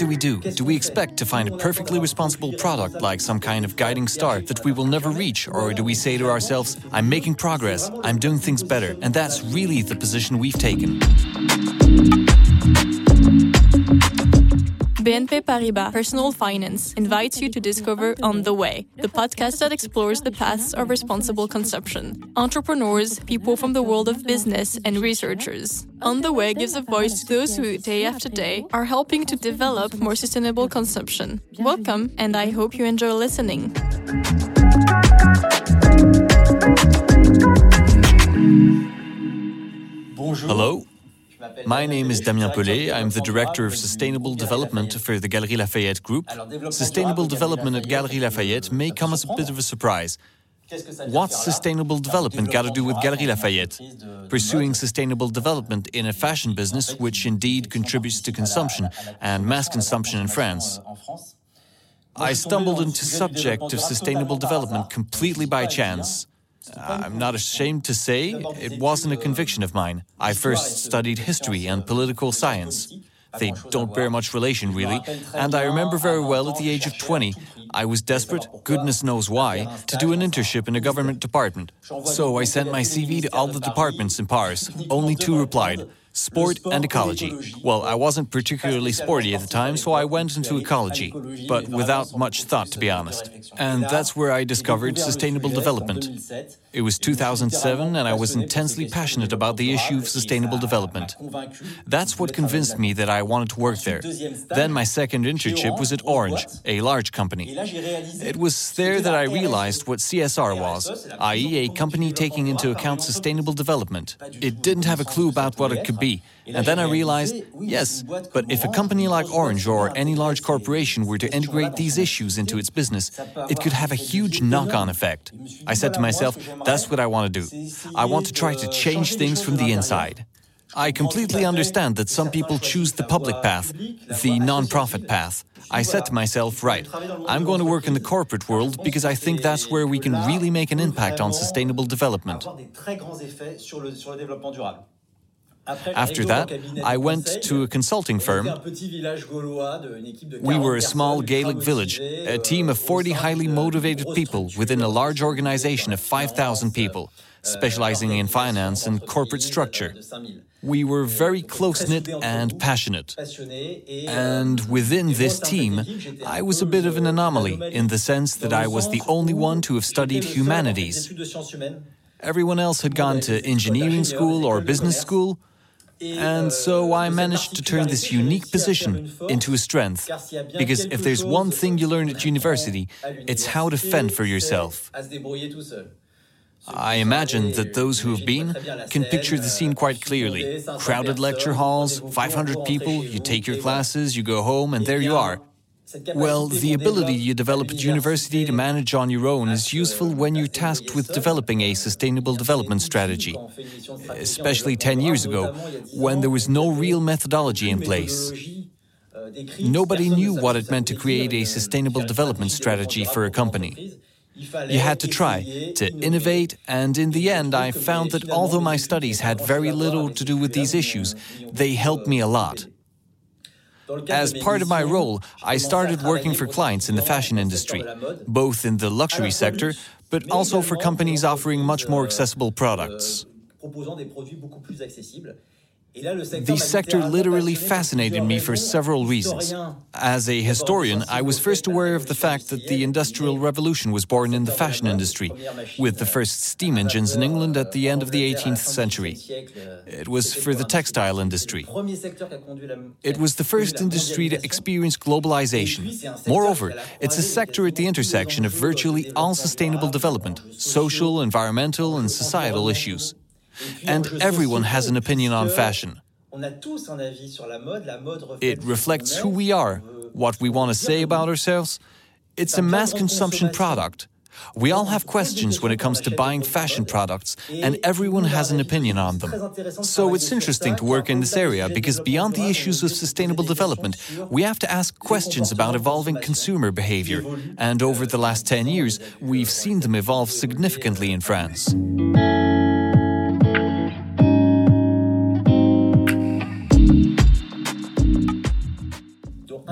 do we do? Do we expect to find a perfectly responsible product like some kind of guiding star that we will never reach? Or do we say to ourselves, I'm making progress, I'm doing things better? And that's really the position we've taken. BNP Paribas Personal Finance invites you to discover On the Way, the podcast that explores the paths of responsible consumption. Entrepreneurs, people from the world of business, and researchers. On the Way gives a voice to those who, day after day, are helping to develop more sustainable consumption. Welcome, and I hope you enjoy listening. Hello, my name is Damien Pelé. I'm the Director of Sustainable Development for the Galeries Lafayette Group. Sustainable development at Galeries Lafayette may come as a bit of a surprise. What's sustainable development got to do with Galeries Lafayette? Pursuing sustainable development in a fashion business which indeed contributes to consumption and mass consumption in France. I stumbled into the subject of sustainable development completely by chance. Uh, I'm not ashamed to say it wasn't a conviction of mine. I first studied history and political science. They don't bear much relation, really, and I remember very well at the age of 20, I was desperate, goodness knows why, to do an internship in a government department. So I sent my CV to all the departments in Paris. Only two replied sport and ecology. Well, I wasn't particularly sporty at the time, so I went into ecology, but without much thought, to be honest. And that's where I discovered sustainable development. It was 2007, and I was intensely passionate about the issue of sustainable development. That's what convinced me that I wanted to work there. Then my second internship was at Orange, a large company. It was there that I realized what CSR was, i.e., a company taking into account sustainable development. It didn't have a clue about what it could be. And then I realized, yes, but if a company like Orange or any large corporation were to integrate these issues into its business, it could have a huge knock on effect. I said to myself, that's what I want to do. I want to try to change things from the inside. I completely understand that some people choose the public path, the non-profit path. I said to myself, right, I'm going to work in the corporate world because I think that's where we can really make an impact on sustainable development. After that, I went to a consulting firm. We were a small Gaelic village, a team of 40 highly motivated people within a large organization of 5,000 people, specializing in finance and corporate structure. We were very close knit and passionate. And within this team, I was a bit of an anomaly in the sense that I was the only one to have studied humanities. Everyone else had gone to engineering school or business school. And so I managed to turn this unique position into a strength. Because if there's one thing you learn at university, it's how to fend for yourself. I imagine that those who have been can picture the scene quite clearly. Crowded lecture halls, 500 people, you take your classes, you go home, and there you are. Well, the ability you develop at university to manage on your own is useful when you're tasked with developing a sustainable development strategy, especially 10 years ago, when there was no real methodology in place. Nobody knew what it meant to create a sustainable development strategy for a company. You had to try, to innovate, and in the end, I found that although my studies had very little to do with these issues, they helped me a lot. As part of my role, I started working for clients in the fashion industry, both in the luxury sector, but also for companies offering much more accessible products. The sector literally fascinated me for several reasons. As a historian, I was first aware of the fact that the Industrial Revolution was born in the fashion industry, with the first steam engines in England at the end of the 18th century. It was for the textile industry. It was the first industry to experience globalization. Moreover, it's a sector at the intersection of virtually all sustainable development, social, environmental, and societal issues. And everyone has an opinion on fashion. It reflects who we are, what we want to say about ourselves. It's a mass consumption product. We all have questions when it comes to buying fashion products, and everyone has an opinion on them. So it's interesting to work in this area because beyond the issues of sustainable development, we have to ask questions about evolving consumer behavior. And over the last 10 years, we've seen them evolve significantly in France.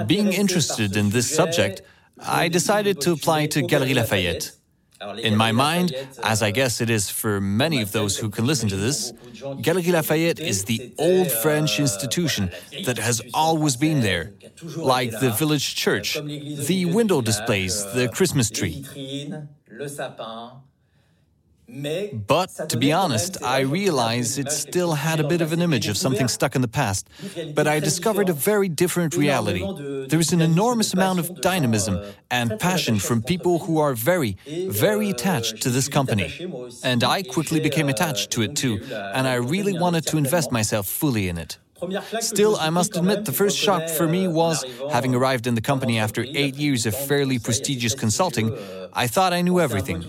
Being interested in this subject, I decided to apply to Galeries Lafayette. In my mind, as I guess it is for many of those who can listen to this, Galeries Lafayette is the old French institution that has always been there, like the village church, the window displays, the Christmas tree. But to be honest, I realized it still had a bit of an image of something stuck in the past. But I discovered a very different reality. There's an enormous amount of dynamism and passion from people who are very, very attached to this company. And I quickly became attached to it too, and I really wanted to invest myself fully in it. Still, I must admit, the first shock for me was, having arrived in the company after eight years of fairly prestigious consulting, I thought I knew everything.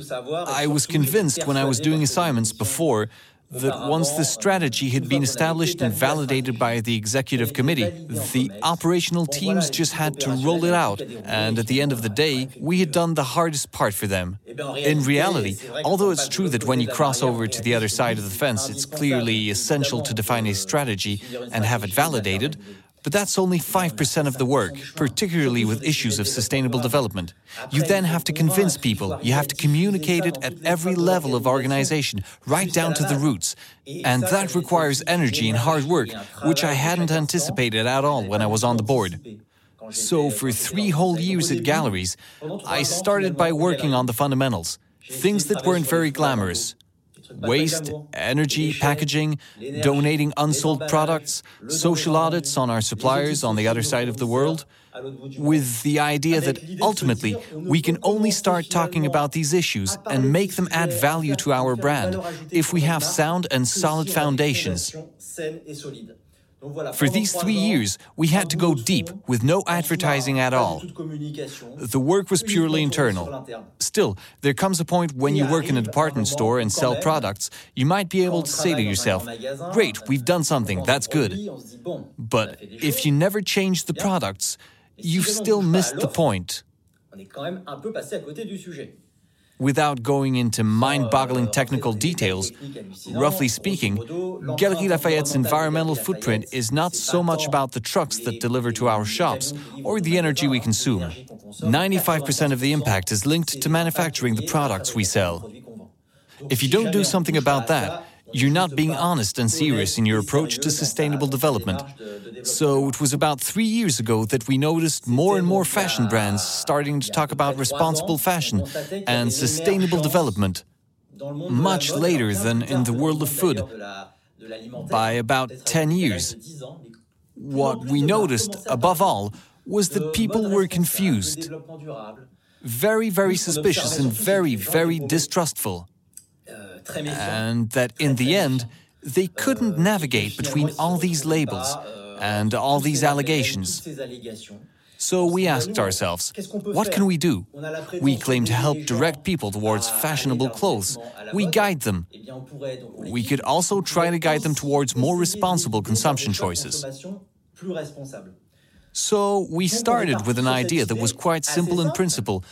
I was convinced when I was doing assignments before that once the strategy had been established and validated by the executive committee, the operational teams just had to roll it out, and at the end of the day, we had done the hardest part for them. In reality, although it's true that when you cross over to the other side of the fence, it's clearly essential to define a strategy and have it validated, but that's only 5% of the work, particularly with issues of sustainable development. You then have to convince people, you have to communicate it at every level of organization, right down to the roots. And that requires energy and hard work, which I hadn't anticipated at all when I was on the board. So, for three whole years at galleries, I started by working on the fundamentals, things that weren't very glamorous waste, energy, packaging, donating unsold products, social audits on our suppliers on the other side of the world, with the idea that ultimately we can only start talking about these issues and make them add value to our brand if we have sound and solid foundations. For these three years, we had to go deep with no advertising at all. The work was purely internal. Still, there comes a point when you work in a department store and sell products, you might be able to say to yourself, Great, we've done something, that's good. But if you never change the products, you've still missed the point. Without going into mind boggling oh. technical details, roughly speaking, Galeries Lafayette's environmental footprint is not so much about the trucks that deliver to our shops or the energy we consume. 95% of the impact is linked to manufacturing the products we sell. If you don't do something about that, you're not being honest and serious in your approach to sustainable development. So it was about three years ago that we noticed more and more fashion brands starting to talk about responsible fashion and sustainable development. Much later than in the world of food, by about 10 years. What we noticed, above all, was that people were confused, very, very suspicious, and very, very distrustful and that in the end, they couldn't navigate between all these labels and all these allegations. So we asked ourselves, what can we do? We claim to help direct people towards fashionable clothes. We guide them. We could also try to guide them towards more responsible consumption choices. So we started with an idea that was quite simple in principle,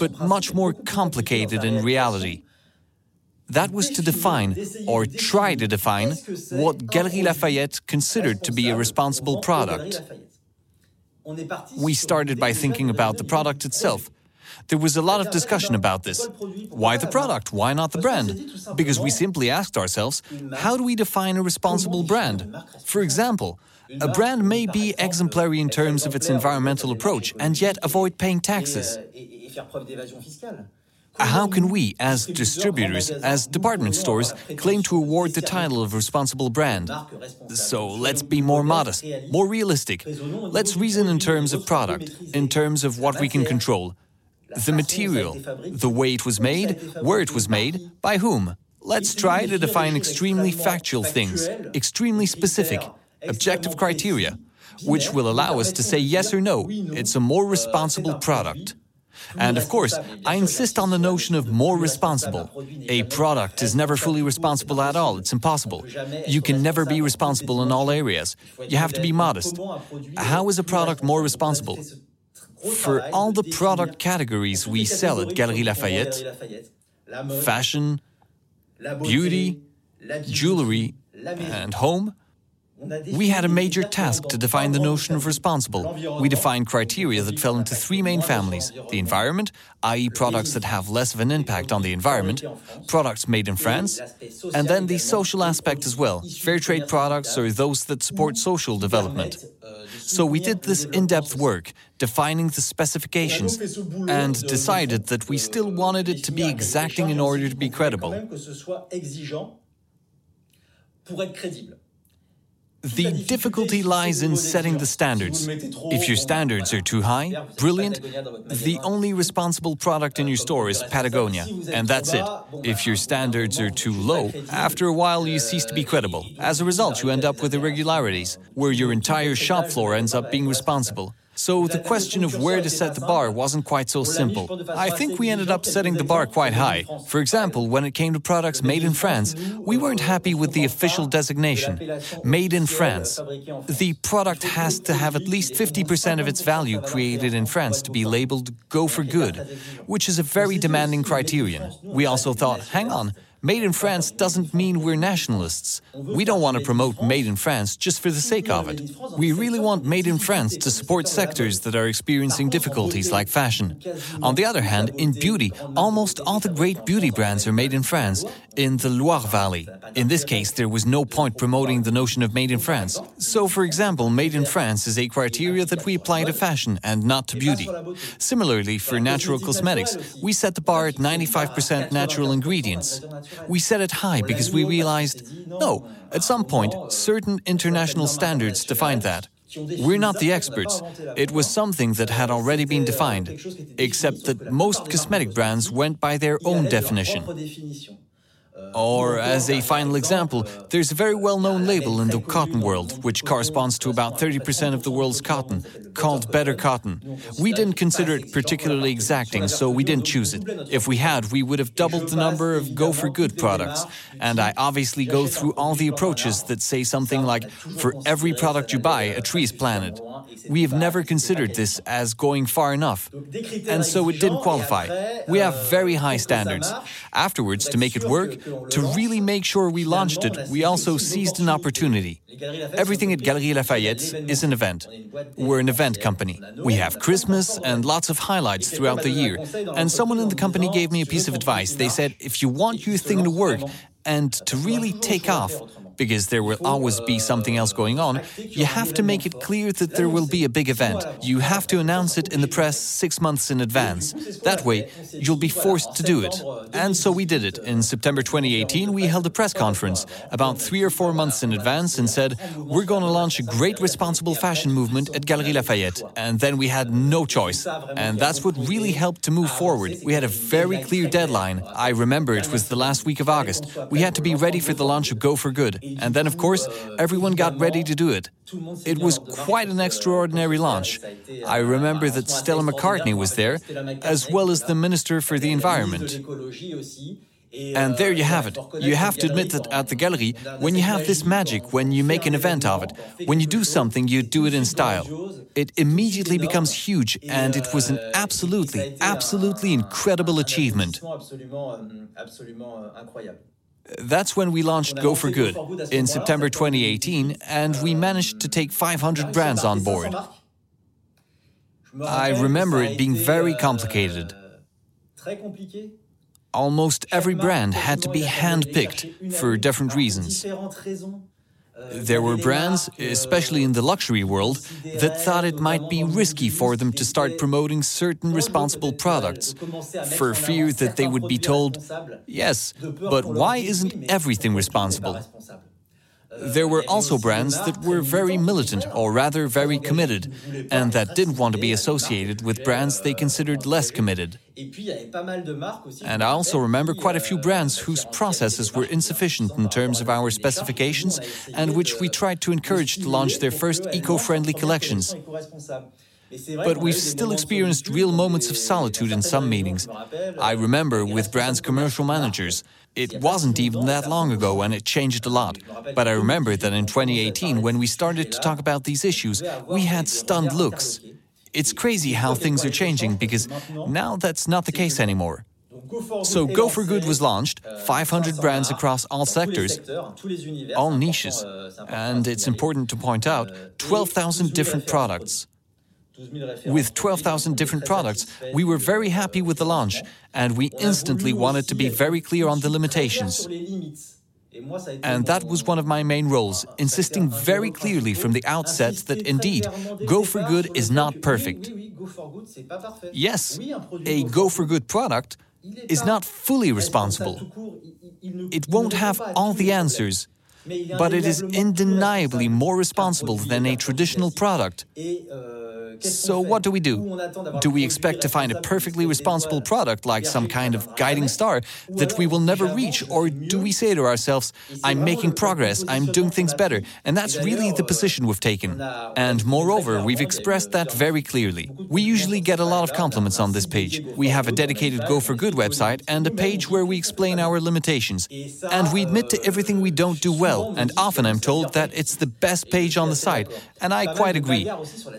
but much more complicated in reality. That was to define, or try to define, what Galeries Lafayette considered to be a responsible product. We started by thinking about the product itself. There was a lot of discussion about this. Why the product? Why not the brand? Because we simply asked ourselves, how do we define a responsible brand? For example, a brand may be exemplary in terms of its environmental approach and yet avoid paying taxes. How can we, as distributors, as department stores, claim to award the title of responsible brand? So let's be more modest, more realistic. Let's reason in terms of product, in terms of what we can control. The material, the way it was made, where it was made, by whom. Let's try to define extremely factual things, extremely specific, objective criteria, which will allow us to say yes or no, it's a more responsible product. And of course, I insist on the notion of more responsible. A product is never fully responsible at all, it's impossible. You can never be responsible in all areas. You have to be modest. How is a product more responsible? For all the product categories we sell at Galeries Lafayette fashion, beauty, jewelry, and home We had a major task to define the notion of responsible. We defined criteria that fell into three main families the environment, i.e., products that have less of an impact on the environment, products made in France, and then the social aspect as well fair trade products or those that support social development. So we did this in depth work, defining the specifications, and decided that we still wanted it to be exacting in order to be credible. The difficulty lies in setting the standards. If your standards are too high, brilliant, the only responsible product in your store is Patagonia, and that's it. If your standards are too low, after a while you cease to be credible. As a result, you end up with irregularities, where your entire shop floor ends up being responsible. So the question of where to set the bar wasn't quite so simple. I think we ended up setting the bar quite high. For example, when it came to products made in France, we weren't happy with the official designation, made in France. The product has to have at least 50% of its value created in France to be labeled Go for Good, which is a very demanding criterion. We also thought, hang on, Made in France doesn't mean we're nationalists. We don't want to promote Made in France just for the sake of it. We really want Made in France to support sectors that are experiencing difficulties like fashion. On the other hand, in beauty, almost all the great beauty brands are made in France, in the Loire Valley. In this case, there was no point promoting the notion of Made in France. So, for example, Made in France is a criteria that we apply to fashion and not to beauty. Similarly, for natural cosmetics, we set the bar at 95% natural ingredients. We set it high because we realized no, at some point, certain international standards defined that. We're not the experts. It was something that had already been defined, except that most cosmetic brands went by their own definition. Or, as a final example, there's a very well known label in the cotton world, which corresponds to about 30% of the world's cotton, called Better Cotton. We didn't consider it particularly exacting, so we didn't choose it. If we had, we would have doubled the number of Go for Good products. And I obviously go through all the approaches that say something like for every product you buy, a tree is planted. We have never considered this as going far enough. And so it didn't qualify. We have very high standards. Afterwards, to make it work, to really make sure we launched it, we also seized an opportunity. Everything at Galeries Lafayette is an event. We're an event company. We have Christmas and lots of highlights throughout the year. And someone in the company gave me a piece of advice. They said, if you want your thing to work and to really take off, because there will always be something else going on, you have to make it clear that there will be a big event. You have to announce it in the press six months in advance. That way, you'll be forced to do it. And so we did it. In September 2018, we held a press conference about three or four months in advance and said, We're going to launch a great responsible fashion movement at Galeries Lafayette. And then we had no choice. And that's what really helped to move forward. We had a very clear deadline. I remember it was the last week of August. We had to be ready for the launch of Go for Good. And then, of course, everyone got ready to do it. It was quite an extraordinary launch. I remember that Stella McCartney was there, as well as the Minister for the Environment. And there you have it. You have to admit that at the gallery, when you have this magic, when you make an event of it, when you do something, you do it in style. It immediately becomes huge, and it was an absolutely, absolutely incredible achievement. That's when we launched Go for Good in September 2018, and we managed to take 500 brands on board. I remember it being very complicated. Almost every brand had to be handpicked for different reasons. There were brands, especially in the luxury world, that thought it might be risky for them to start promoting certain responsible products for fear that they would be told, yes, but why isn't everything responsible? There were also brands that were very militant, or rather very committed, and that didn't want to be associated with brands they considered less committed. And I also remember quite a few brands whose processes were insufficient in terms of our specifications and which we tried to encourage to launch their first eco friendly collections. But we've still experienced real moments of solitude in some meetings. I remember with brands' commercial managers. It wasn't even that long ago and it changed a lot. But I remember that in 2018, when we started to talk about these issues, we had stunned looks. It's crazy how things are changing because now that's not the case anymore. So Go for Good was launched, 500 brands across all sectors, all niches, and it's important to point out 12,000 different products. With 12,000 different products, we were very happy with the launch, and we instantly wanted to be very clear on the limitations. And that was one of my main roles, insisting very clearly from the outset that indeed, Go for Good is not perfect. Yes, a Go for Good product is not fully responsible. It won't have all the answers, but it is undeniably more responsible than a traditional product. So, what do we do? Do we expect to find a perfectly responsible product like some kind of guiding star that we will never reach? Or do we say to ourselves, I'm making progress, I'm doing things better? And that's really the position we've taken. And moreover, we've expressed that very clearly. We usually get a lot of compliments on this page. We have a dedicated Go for Good website and a page where we explain our limitations. And we admit to everything we don't do well. And often I'm told that it's the best page on the site. And I quite agree.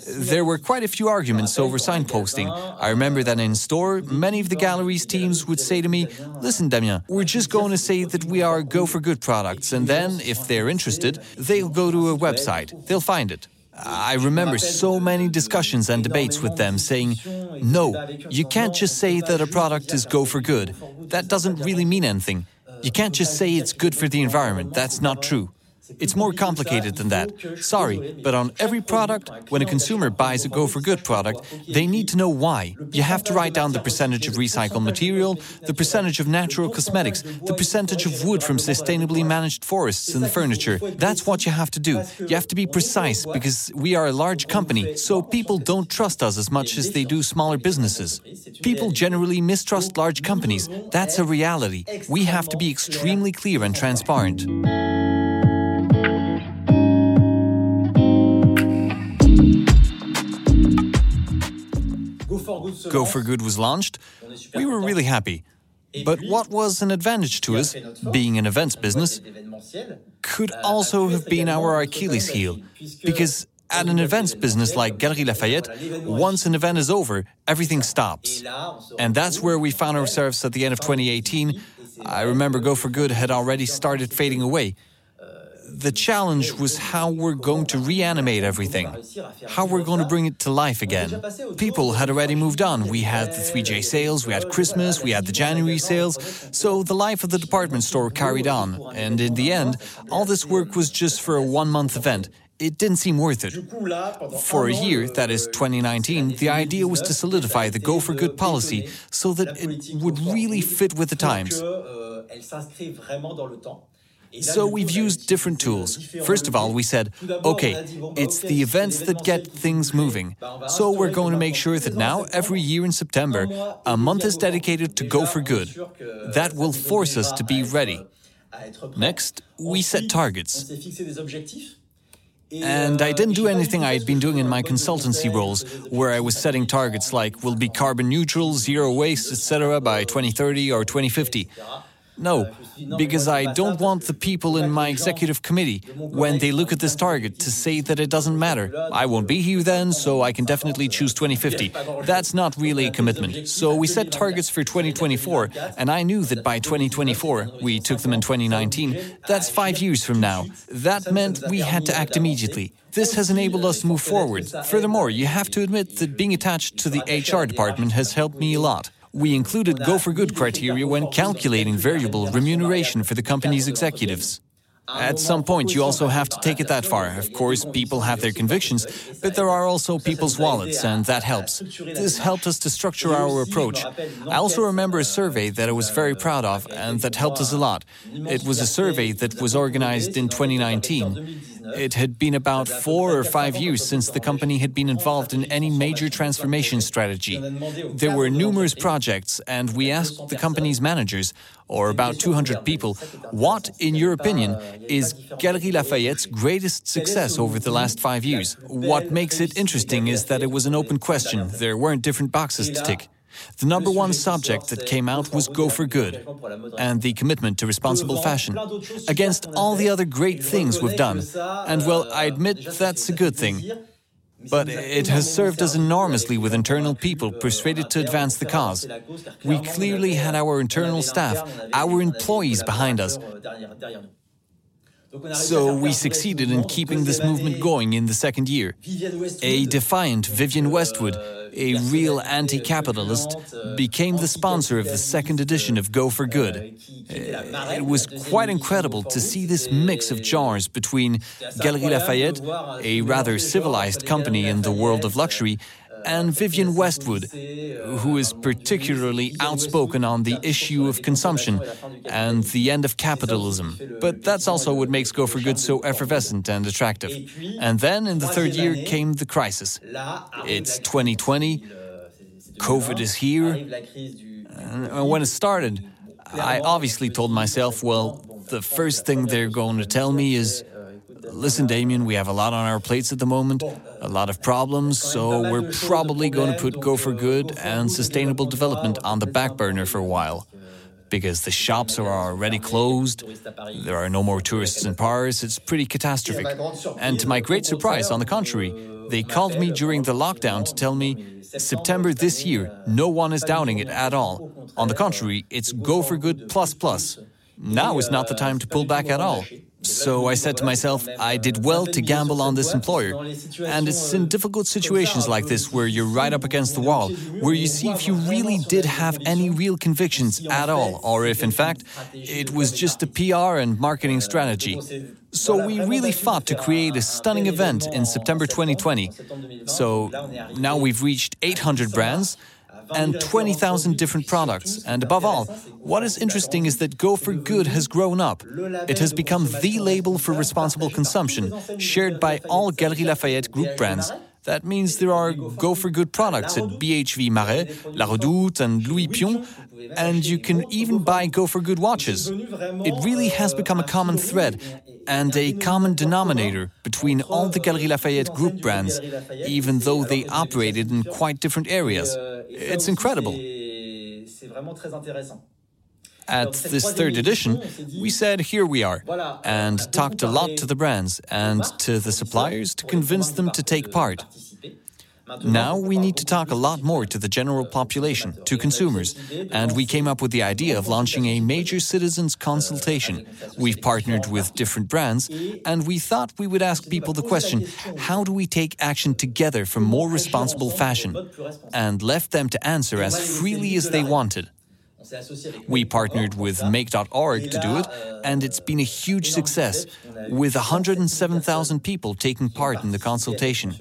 There were quite a few arguments over signposting. I remember that in store, many of the gallery's teams would say to me, Listen, Damien, we're just going to say that we are Go for Good products, and then, if they're interested, they'll go to a website, they'll find it. I remember so many discussions and debates with them saying, no, you can't just say that a product is go for good. That doesn't really mean anything. You can't just say it's good for the environment. That's not true. It's more complicated than that. Sorry, but on every product, when a consumer buys a Go for Good product, they need to know why. You have to write down the percentage of recycled material, the percentage of natural cosmetics, the percentage of wood from sustainably managed forests in the furniture. That's what you have to do. You have to be precise because we are a large company, so people don't trust us as much as they do smaller businesses. People generally mistrust large companies. That's a reality. We have to be extremely clear and transparent. Go for Good was launched, we were really happy. But what was an advantage to us, being an events business, could also have been our Achilles heel. Because at an events business like Galeries Lafayette, once an event is over, everything stops. And that's where we found ourselves at the end of 2018. I remember Go for Good had already started fading away the challenge was how we're going to reanimate everything, how we're going to bring it to life again. People had already moved on. We had the 3J sales, we had Christmas, we had the January sales, so the life of the department store carried on. And in the end, all this work was just for a one month event. It didn't seem worth it. For a year, that is 2019, the idea was to solidify the Go for Good policy so that it would really fit with the times. So we've used different tools. First of all, we said, okay, it's the events that get things moving. So we're going to make sure that now, every year in September, a month is dedicated to Go for Good. That will force us to be ready. Next, we set targets. And I didn't do anything I had been doing in my consultancy roles, where I was setting targets like we'll be carbon neutral, zero waste, etc. by 2030 or 2050. No, because I don't want the people in my executive committee, when they look at this target, to say that it doesn't matter. I won't be here then, so I can definitely choose 2050. That's not really a commitment. So we set targets for 2024, and I knew that by 2024, we took them in 2019, that's five years from now. That meant we had to act immediately. This has enabled us to move forward. Furthermore, you have to admit that being attached to the HR department has helped me a lot we included Go for Good criteria when calculating variable remuneration for the company's executives. At some point, you also have to take it that far. Of course, people have their convictions, but there are also people's wallets, and that helps. This helped us to structure our approach. I also remember a survey that I was very proud of, and that helped us a lot. It was a survey that was organized in 2019. It had been about four or five years since the company had been involved in any major transformation strategy. There were numerous projects, and we asked the company's managers, or about 200 people, what, in your opinion, is Galeries Lafayette's greatest success over the last five years? What makes it interesting is that it was an open question, there weren't different boxes to tick. The number one subject that came out was Go for Good and the commitment to responsible fashion, against all the other great things we've done. And well, I admit that's a good thing. But it has served us enormously with internal people persuaded to advance the cause. We clearly had our internal staff, our employees behind us. So we succeeded in keeping this movement going in the second year. A defiant Vivienne Westwood, a real anti capitalist, became the sponsor of the second edition of Go for Good. Uh, it was quite incredible to see this mix of jars between Galeries Lafayette, a rather civilized company in the world of luxury, and Vivienne Westwood, who is particularly outspoken on the issue of consumption and the end of capitalism. But that's also what makes Go for Good so effervescent and attractive. And then in the third year came the crisis. It's 2020, COVID is here. And uh, when it started, I obviously told myself, well, the first thing they're going to tell me is listen, Damien, we have a lot on our plates at the moment, a lot of problems, so we're probably going to put Go for Good and sustainable development on the back burner for a while. Because the shops are already closed, there are no more tourists in Paris, it's pretty catastrophic. And to my great surprise, on the contrary, they called me during the lockdown to tell me September this year, no one is doubting it at all. On the contrary, it's Go for Good plus plus. Now is not the time to pull back at all. So I said to myself, I did well to gamble on this employer. And it's in difficult situations like this where you're right up against the wall, where you see if you really did have any real convictions at all, or if in fact it was just a PR and marketing strategy. So we really fought to create a stunning event in September 2020. So now we've reached 800 brands and 20,000 different products. And above all, what is interesting is that Go for Good has grown up. It has become the label for responsible consumption, shared by all Galeries Lafayette group brands. That means there are Go for Good products at BHV Marais, La Redoute, and Louis Pion, and you can even buy Go for Good watches. It really has become a common thread and a common denominator between all the Galeries Lafayette group brands, even though they operated in quite different areas. It's incredible. At this third edition, we said, here we are, and talked a lot to the brands and to the suppliers to convince them to take part. Now we need to talk a lot more to the general population, to consumers, and we came up with the idea of launching a major citizens consultation. We've partnered with different brands, and we thought we would ask people the question how do we take action together for more responsible fashion? And left them to answer as freely as they wanted. We partnered with Make.org to do it, and it's been a huge success, with 107,000 people taking part in the consultation.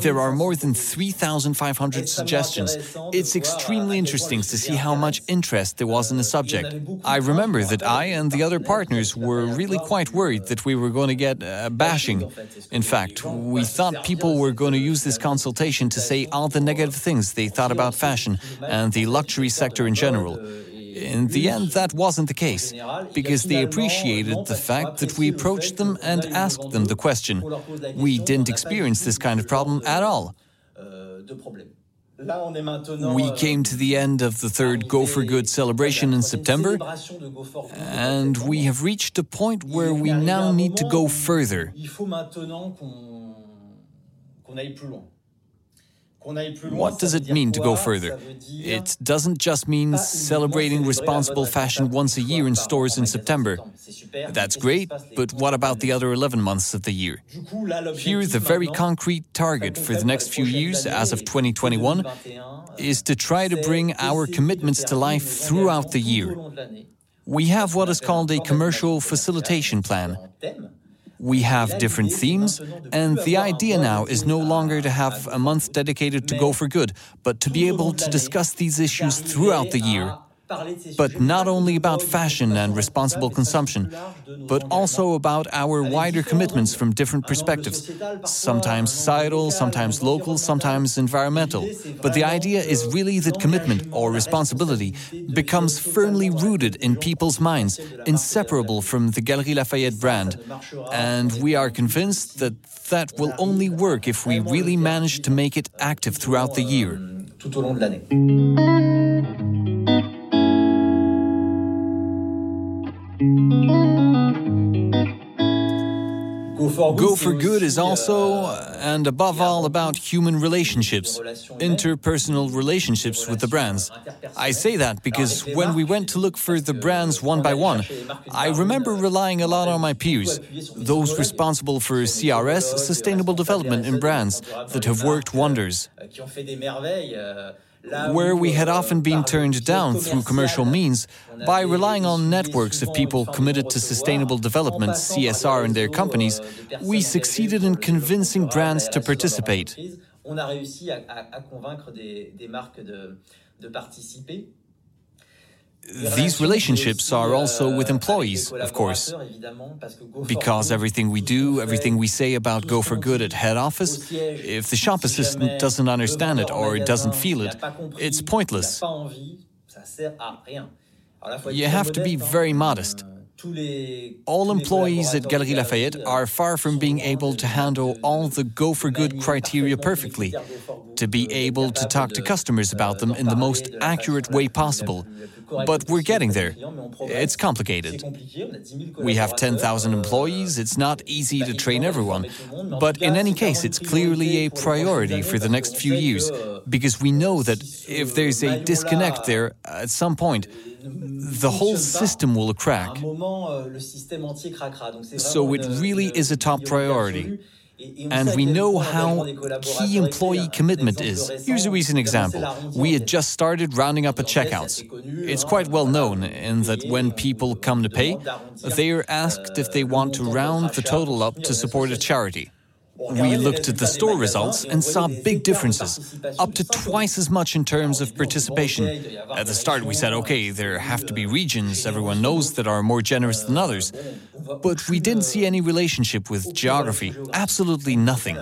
There are more than 3,500 suggestions. It's extremely interesting to see how much interest there was in the subject. I remember that I and the other partners were really quite worried that we were going to get uh, bashing. In fact, we thought people were going to use this consultation to say all the negative things they thought about fashion and the luxury sector in general general. In the end, that wasn't the case, because they appreciated the fact that we approached them and asked them the question. We didn't experience this kind of problem at all. We came to the end of the third Go for Good celebration in September, and we have reached a point where we now need to go further. What does it mean to go further? It doesn't just mean celebrating responsible fashion once a year in stores in September. That's great, but what about the other 11 months of the year? Here, the very concrete target for the next few years, as of 2021, is to try to bring our commitments to life throughout the year. We have what is called a commercial facilitation plan. We have different themes, and the idea now is no longer to have a month dedicated to Go for Good, but to be able to discuss these issues throughout the year but not only about fashion and responsible consumption, but also about our wider commitments from different perspectives, sometimes societal, sometimes local, sometimes environmental. But the idea is really that commitment or responsibility becomes firmly rooted in people's minds, inseparable from the Galeries Lafayette brand. And we are convinced that that will only work if we really manage to make it active throughout the year. Go for Good is also, euh, and above all, about human relationships, interpersonal relationships with the brands. I say that because when we went to look for the brands one by one, I remember relying a lot on my peers, those responsible for CRS, sustainable development in brands, that have worked wonders where we had often been turned down through commercial means by relying on networks of people committed to sustainable development, CSR, in their companies, we succeeded in convincing brands to participate. These relationships are also with employees, of course, because everything we do, everything we say about Go for Good at head office, if the shop assistant doesn't understand it or doesn't feel it, it's pointless. You have to be very modest. All employees at Galeries Lafayette are far from being able to handle all the go for good criteria perfectly, to be able to talk to customers about them in the most accurate way possible. But we're getting there. It's complicated. We have 10,000 employees, it's not easy to train everyone. But in any case, it's clearly a priority for the next few years, because we know that if there's a disconnect there, at some point, the whole system will crack. So it really is a top priority. And we know how key employee commitment is. Here's a recent example. We had just started rounding up at checkouts. It's quite well known in that when people come to pay, they are asked if they want to round the total up to support a charity. We looked at the store results and saw big differences, up to twice as much in terms of participation. At the start, we said, okay, there have to be regions everyone knows that are more generous than others. But we didn't see any relationship with geography, absolutely nothing.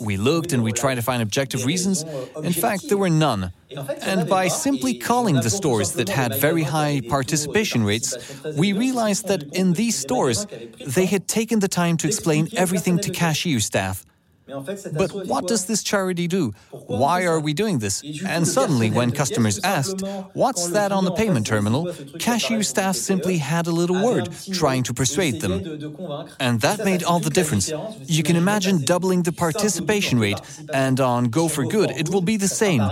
We looked and we tried to find objective reasons. In fact, there were none. And by simply calling the stores that had very high participation rates, we realized that in these stores, they had taken the time to explain everything to cashier staff. But what does this charity do? Why are we doing this? And suddenly, when customers asked, What's that on the payment terminal? cashier staff simply had a little word, trying to persuade them. And that made all the difference. You can imagine doubling the participation rate, and on Go for Good, it will be the same.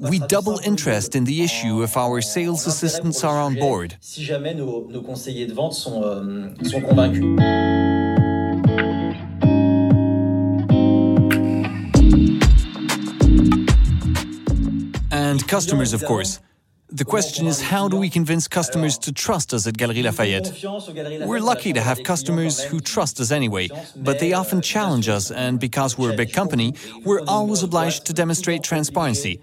We double interest in the issue if our sales assistants are on board. And customers, of course. The question is how do we convince customers to trust us at Galeries Lafayette? We're lucky to have customers who trust us anyway, but they often challenge us, and because we're a big company, we're always obliged to demonstrate transparency.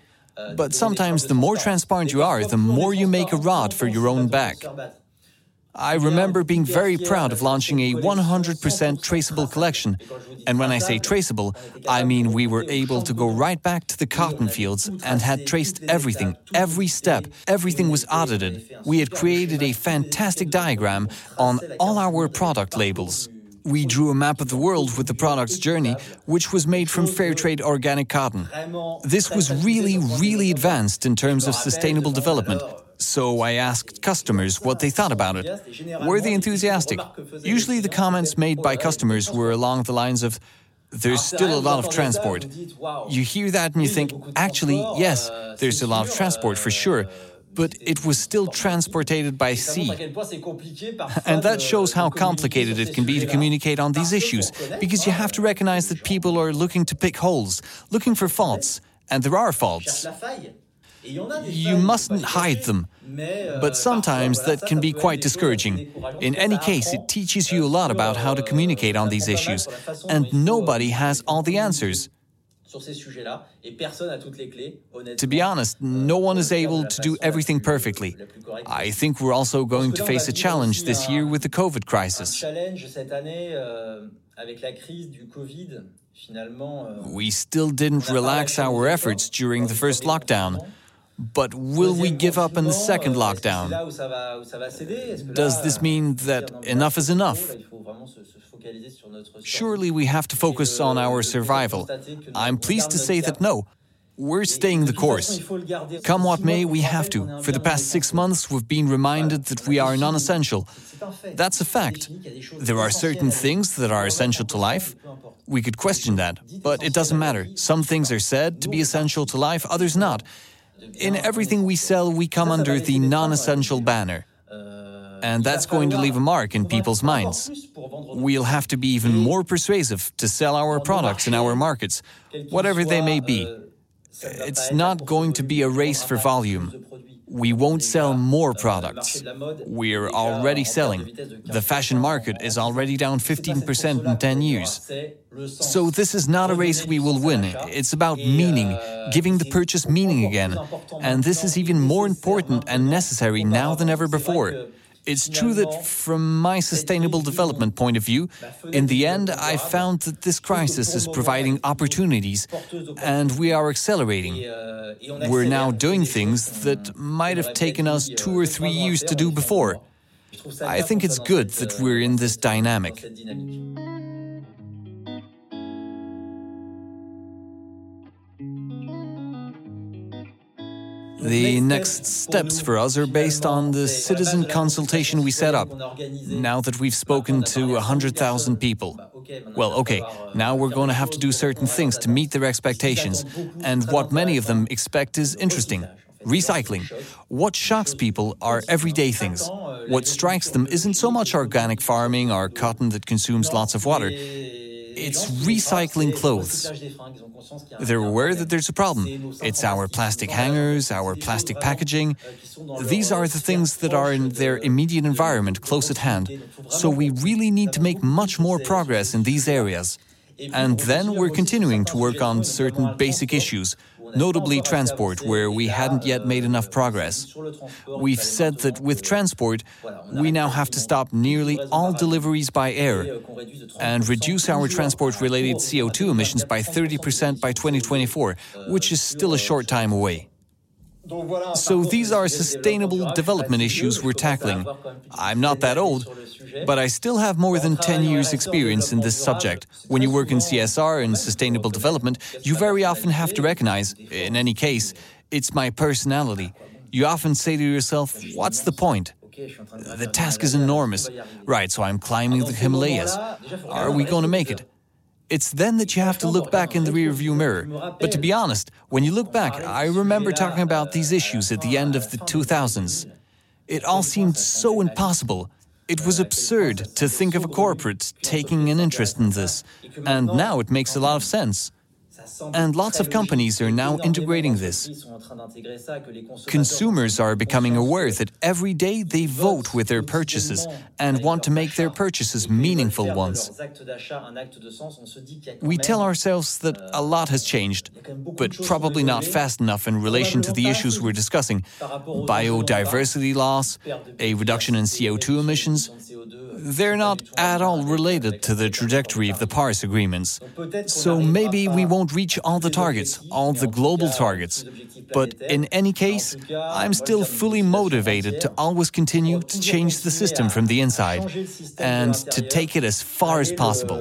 But sometimes the more transparent you are, the more you make a rod for your own back. I remember being very proud of launching a 100% traceable collection. And when I say traceable, I mean we were able to go right back to the cotton fields and had traced everything, every step, everything was audited. We had created a fantastic diagram on all our product labels. We drew a map of the world with the product's journey, which was made from fair trade organic cotton. This was really, really advanced in terms of sustainable development. So I asked customers what they thought about it. Were they enthusiastic? Usually the comments made by customers were along the lines of, there's still a lot of transport. You hear that and you think, actually, yes, there's a lot of transport for sure, but it was still transported by sea. And that shows how complicated it can be to communicate on these issues, because you have to recognize that people are looking to pick holes, looking for faults, and there are faults. You mustn't hide them. But sometimes that can be quite discouraging. In any case, it teaches you a lot about how to communicate on these issues, and nobody has all the answers. To be honest, no one is able to do everything perfectly. I think we're also going to face a challenge this year with the COVID crisis. We still didn't relax our efforts during the first lockdown. But will we give up in the second lockdown? Does this mean that enough is enough? Surely we have to focus on our survival. I'm pleased to say that no. We're staying the course. Come what may, we have to. For the past six months, we've been reminded that we are non essential. That's a fact. There are certain things that are essential to life. We could question that, but it doesn't matter. Some things are said to be essential to life, others not. In everything we sell, we come under the non essential banner. And that's going to leave a mark in people's minds. We'll have to be even more persuasive to sell our products in our markets, whatever they may be. It's not going to be a race for volume. We won't sell more products. We're already selling. The fashion market is already down 15% in 10 years. So, this is not a race we will win. It's about meaning, giving the purchase meaning again. And this is even more important and necessary now than ever before. It's true that from my sustainable development point of view, in the end, I found that this crisis is providing opportunities and we are accelerating. We're now doing things that might have taken us two or three years to do before. I think it's good that we're in this dynamic. The next steps for us are based on the citizen consultation we set up, now that we've spoken to 100,000 people. Well, okay, now we're going to have to do certain things to meet their expectations, and what many of them expect is interesting. Recycling. What shocks people are everyday things. What strikes them isn't so much organic farming or cotton that consumes lots of water. It's recycling clothes. They're aware that there's a problem. It's our plastic hangers, our plastic packaging. These are the things that are in their immediate environment, close at hand. So we really need to make much more progress in these areas. And then we're continuing to work on certain basic issues notably transport, where we hadn't yet made enough progress. We've said that with transport, we now have to stop nearly all deliveries by air and reduce our transport related CO2 emissions by 30% by 2024, which is still a short time away. So these are sustainable development issues we're tackling. I'm not that old, but I still have more than 10 years' experience in this subject. When you work in CSR and sustainable development, you very often have to recognize, in any case, it's my personality. You often say to yourself, what's the point? The task is enormous. Right, so I'm climbing the Himalayas. Are we going to make it? It's then that you have to look back in the rearview mirror. But to be honest, when you look back, I remember talking about these issues at the end of the 2000s. It all seemed so impossible. It was absurd to think of a corporate taking an interest in this, and now it makes a lot of sense. And lots of companies are now integrating this. Consumers are becoming aware that every day they vote with their purchases and want to make their purchases meaningful ones. We tell ourselves that a lot has changed, but probably not fast enough in relation to the issues we're discussing biodiversity loss, a reduction in CO2 emissions, they're not at all related to the trajectory of the Paris agreements. So maybe we won't reach all the targets, all the global targets. But in any case, I'm still fully motivated to always continue to change the system from the inside and to take it as far as possible.